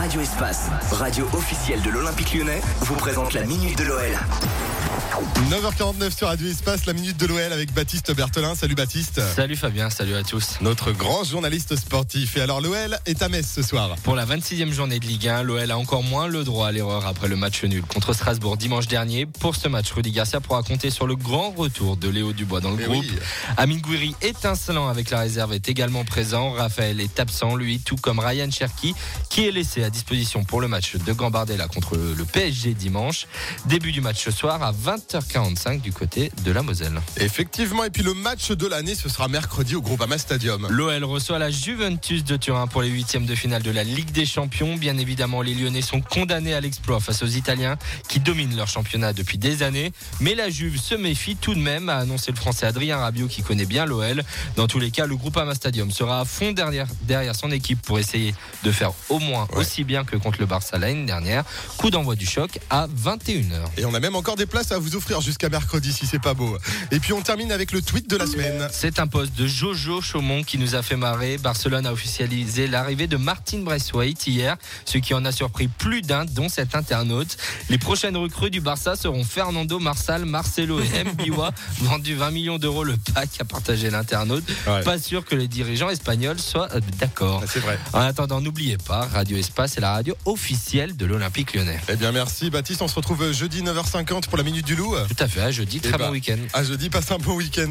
Radio Espace, radio officielle de l'Olympique lyonnais, vous présente la Minute de l'OL. 9h49 sur Radio Espace, la minute de l'OL avec Baptiste Berthelin. Salut Baptiste. Salut Fabien, salut à tous. Notre grand journaliste sportif. Et alors l'OL est à Metz ce soir. Pour la 26e journée de Ligue 1, l'OL a encore moins le droit à l'erreur après le match nul contre Strasbourg dimanche dernier. Pour ce match, Rudy Garcia pourra compter sur le grand retour de Léo Dubois dans le Mais groupe. oui. Amin Gouiri, étincelant avec la réserve, est également présent. Raphaël est absent, lui, tout comme Ryan Cherki, qui est laissé à disposition pour le match de Gambardella contre le PSG dimanche. Début du match ce soir à 20h45 du côté de la Moselle. Effectivement, et puis le match de l'année, ce sera mercredi au Groupama Stadium. L'OL reçoit la Juventus de Turin pour les huitièmes de finale de la Ligue des Champions. Bien évidemment, les Lyonnais sont condamnés à l'exploit face aux Italiens qui dominent leur championnat depuis des années. Mais la Juve se méfie tout de même, a annoncé le Français Adrien Rabiot qui connaît bien l'OL. Dans tous les cas, le Groupama Stadium sera à fond derrière, derrière son équipe pour essayer de faire au moins Ouais. aussi bien que contre le Barça l'année dernière. Coup d'envoi du choc à 21h. Et on a même encore des places à vous offrir jusqu'à mercredi si c'est pas beau. Et puis on termine avec le tweet de la semaine. C'est un poste de Jojo Chaumont qui nous a fait marrer. Barcelone a officialisé l'arrivée de Martin Braithwaite hier, ce qui en a surpris plus d'un, dont cet internaute. Les prochaines recrues du Barça seront Fernando, Marsal, Marcelo et Mbiwa, vendu 20 millions d'euros le pack, a partagé l'internaute. Ouais. Pas sûr que les dirigeants espagnols soient euh, d'accord. Ah, C'est vrai. En attendant, n'oubliez pas, Radio Espace est la radio officielle de l'Olympique lyonnais. Eh bien merci Baptiste, on se retrouve jeudi 9h50 pour la minute du loup. Tout à fait, à jeudi, Eh très ben, bon week-end. À jeudi, passe un bon week-end.